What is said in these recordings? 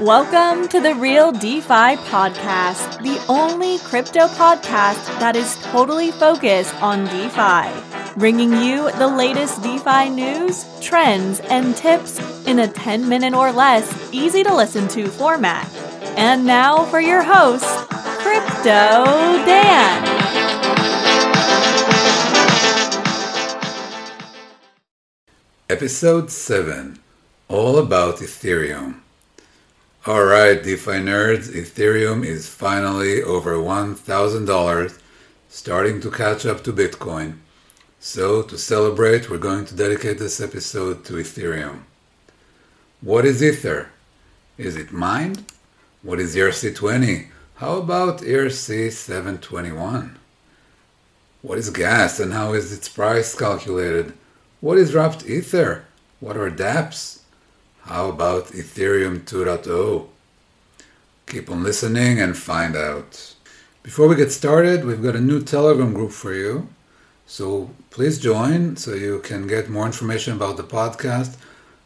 Welcome to the Real DeFi Podcast, the only crypto podcast that is totally focused on DeFi, bringing you the latest DeFi news, trends, and tips in a 10 minute or less, easy to listen to format. And now for your host, Crypto Dan. Episode 7 All About Ethereum. Alright, DeFi nerds, Ethereum is finally over $1,000, starting to catch up to Bitcoin. So, to celebrate, we're going to dedicate this episode to Ethereum. What is Ether? Is it mined? What is ERC20? How about ERC721? What is gas and how is its price calculated? What is wrapped ether? What are dApps? How about Ethereum 2.0? Keep on listening and find out. Before we get started, we've got a new Telegram group for you. So please join so you can get more information about the podcast,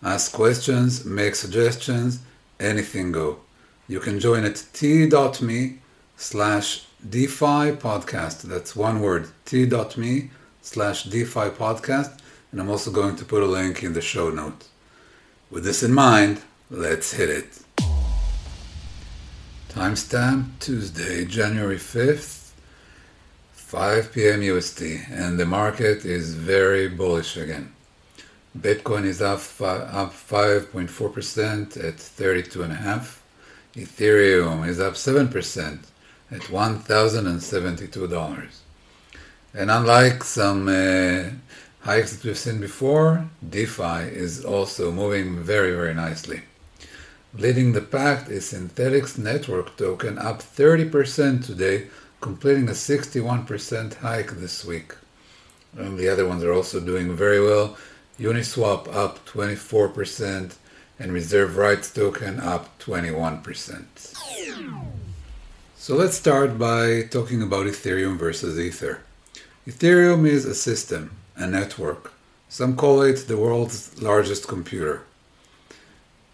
ask questions, make suggestions, anything go. You can join at t.me slash DeFi podcast. That's one word, t.me slash DeFi podcast. And I'm also going to put a link in the show notes. With this in mind, let's hit it. Timestamp Tuesday, January 5th, 5 p.m. USD, and the market is very bullish again. Bitcoin is up, up 5.4% at 32.5. Ethereum is up 7% at $1,072. And unlike some uh, hikes that we've seen before, DeFi is also moving very, very nicely. Leading the pack is Synthetix Network token up 30% today, completing a 61% hike this week. And the other ones are also doing very well. Uniswap up 24% and Reserve Rights token up 21%. So let's start by talking about Ethereum versus Ether. Ethereum is a system a network. Some call it the world's largest computer.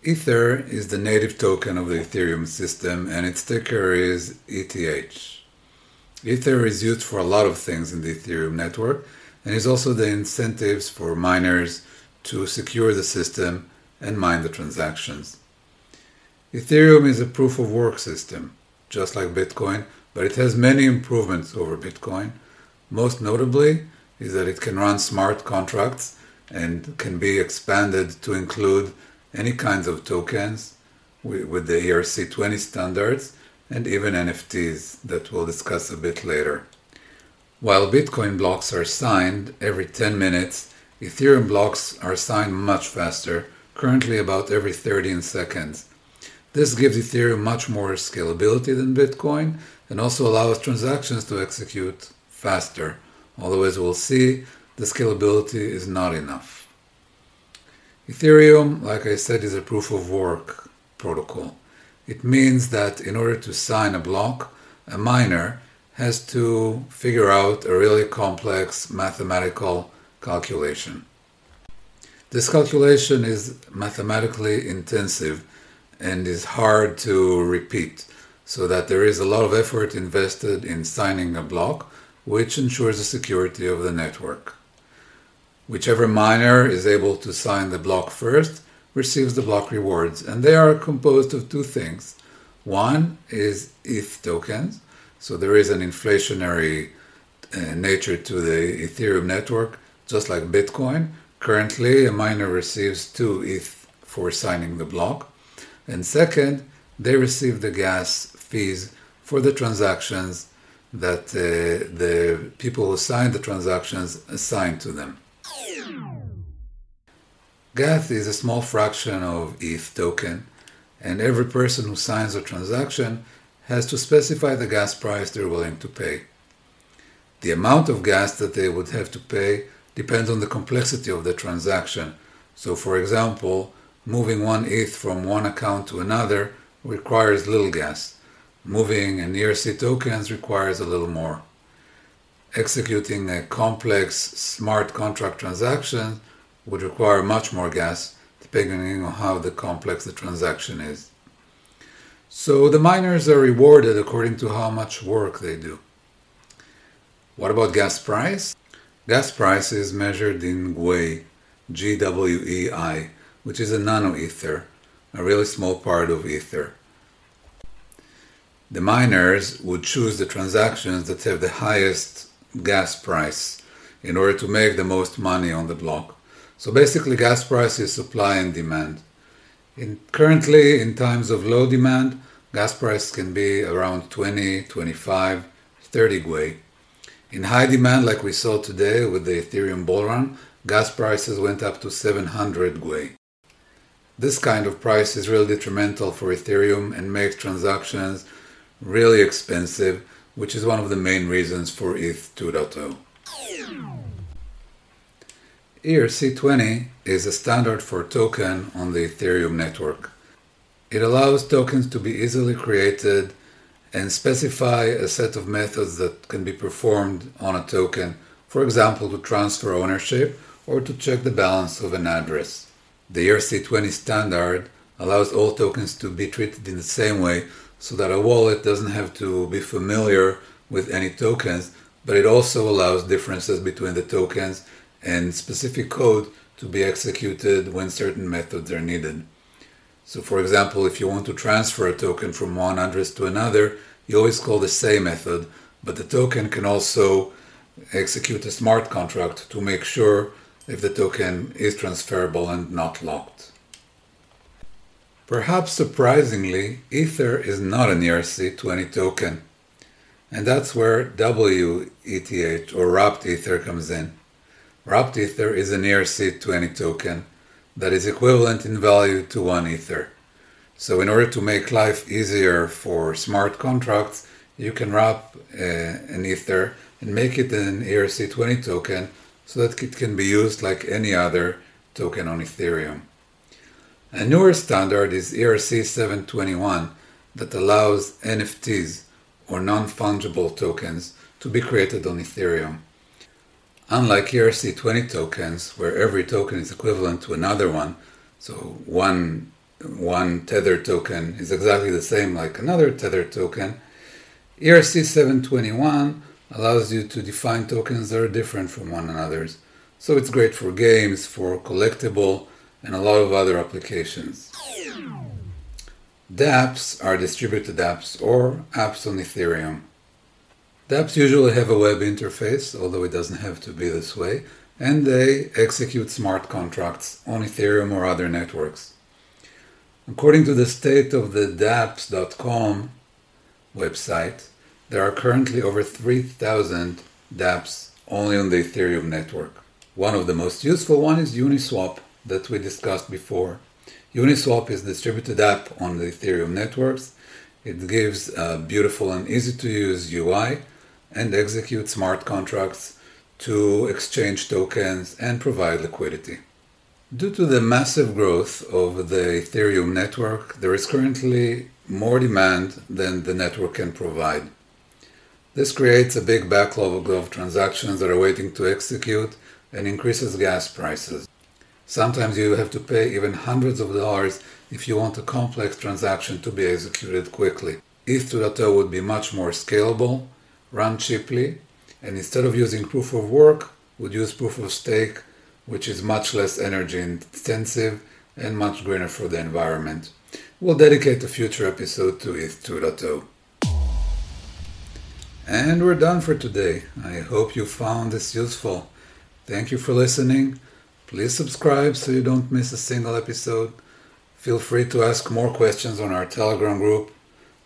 Ether is the native token of the Ethereum system and its ticker is ETH. Ether is used for a lot of things in the Ethereum network and is also the incentives for miners to secure the system and mine the transactions. Ethereum is a proof of work system, just like Bitcoin, but it has many improvements over Bitcoin. Most notably, is that it can run smart contracts and can be expanded to include any kinds of tokens with, the ERC20 standards and even NFTs that we'll discuss a bit later. While Bitcoin blocks are signed every 10 minutes, Ethereum blocks are signed much faster, currently about every 13 seconds. This gives Ethereum much more scalability than Bitcoin and also allows transactions to execute faster although as we'll see, the scalability is not enough. Ethereum, like I said, is a proof of work protocol. It means that in order to sign a block, a miner has to figure out a really complex mathematical calculation. This calculation is mathematically intensive and is hard to repeat, so that there is a lot of effort invested in signing a block which ensures the security of the network. Whichever miner is able to sign the block first receives the block rewards, and they are composed of two things. One is ETH tokens, so there is an inflationary uh, nature to the Ethereum network, just like Bitcoin. Currently, a miner receives two ETH for signing the block. And second, they receive the gas fees for the transactions that uh, the people who signed the transactions assigned to them. Gas is a small fraction of ETH token, and every person who signs a transaction has to specify the gas price they're willing to pay. The amount of gas that they would have to pay depends on the complexity of the transaction. So, for example, moving one ETH from one account to another requires little gas moving an ERC tokens requires a little more. Executing a complex smart contract transaction would require much more gas, depending on how the complex the transaction is. So the miners are rewarded according to how much work they do. What about gas price? Gas price is measured in GWEI, G-W-E-I, which is a nano ether, a really small part of ether. The miners would choose the transactions that have the highest gas price in order to make the most money on the block. So basically, gas price is supply and demand. In, currently, in times of low demand, gas price can be around 20, 25, 30 GWEI. In high demand, like we saw today with the Ethereum bull run, gas prices went up to 700 GWEI. This kind of price is really detrimental for Ethereum and makes transactions really expensive, which is one of the main reasons for ETH 2.0. ERC20 is a standard for token on the Ethereum network. It allows tokens to be easily created and specify a set of methods that can be performed on a token, for example, to transfer ownership or to check the balance of an address. The ERC20 standard allows all tokens to be treated in the same way so that a wallet doesn't have to be familiar with any tokens, but it also allows differences between the tokens and specific code to be executed when certain methods are needed. So, for example, if you want to transfer a token from one address to another, you always call the same method, but the token can also execute a smart contract to make sure if the token is transferable and not locked. Perhaps surprisingly, Ether is not an ERC20 token, and that's where WETH or wrapped Ether comes in. Wrapped Ether is an ERC20 token that is equivalent in value to one Ether. So, in order to make life easier for smart contracts, you can wrap uh, an Ether and make it an ERC20 token so that it can be used like any other token on Ethereum. A newer standard is ERC 721 that allows NFTs or non fungible tokens to be created on Ethereum. Unlike ERC20 tokens, where every token is equivalent to another one, so one, one Tether token is exactly the same like another Tether token, ERC 721 allows you to define tokens that are different from one another. So it's great for games, for collectible, and a lot of other applications. dApps are distributed apps or apps on Ethereum dApps usually have a web interface, although it doesn't have to be this way, and they execute smart contracts on Ethereum or other networks. According to the state of the dApps.com website, there are currently over 3,000 dApps only on the Ethereum network. One of the most useful one is Uniswap that we discussed before. Uniswap is a distributed app on the Ethereum networks. It gives a beautiful and easy to use UI and execute smart contracts to exchange tokens and provide liquidity. Due to the massive growth of the Ethereum network, there is currently more demand than the network can provide. This creates a big backlog of transactions that are waiting to execute and increases gas prices. Sometimes you have to pay even hundreds of dollars if you want a complex transaction to be executed quickly. ETH 2.0 would be much more scalable run cheaply, and instead of using proof of work, would use proof of stake, which is much less energy intensive and much greener for the environment. We'll dedicate a future episode to ETH 2.0. And we're done for today. I hope you found this useful. Thank you for listening. Please subscribe so you don't miss a single episode. Feel free to ask more questions on our Telegram group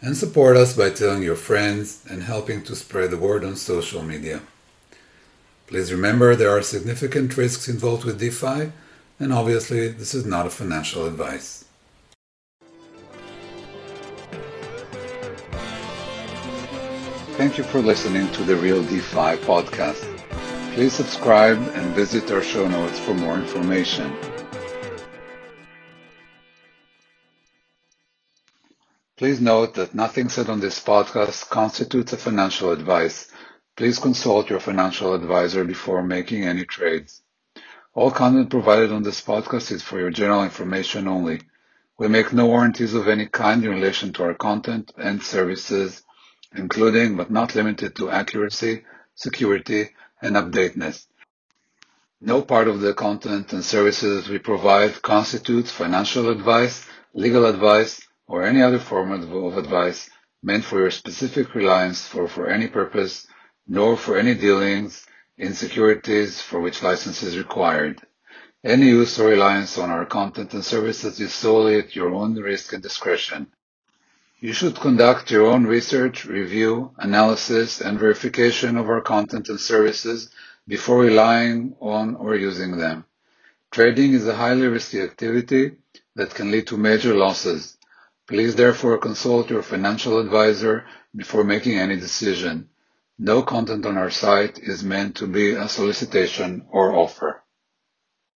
and support us by telling your friends and helping to spread the word on social media. Please remember there are significant risks involved with DeFi, and obviously, this is not a financial advice. Thank you for listening to the Real DeFi podcast. Please subscribe and visit our show notes for more information. Please note that nothing said on this podcast constitutes a financial advice. Please consult your financial advisor before making any trades. All content provided on this podcast is for your general information only. We make no warranties of any kind in relation to our content and services, including but not limited to accuracy, security, and updateness. No part of the content and services we provide constitutes financial advice, legal advice, or any other form of advice meant for your specific reliance for, for any purpose, nor for any dealings in securities for which license is required. Any use or reliance on our content and services is solely at your own risk and discretion. You should conduct your own research, review, analysis, and verification of our content and services before relying on or using them. Trading is a highly risky activity that can lead to major losses. Please therefore consult your financial advisor before making any decision. No content on our site is meant to be a solicitation or offer.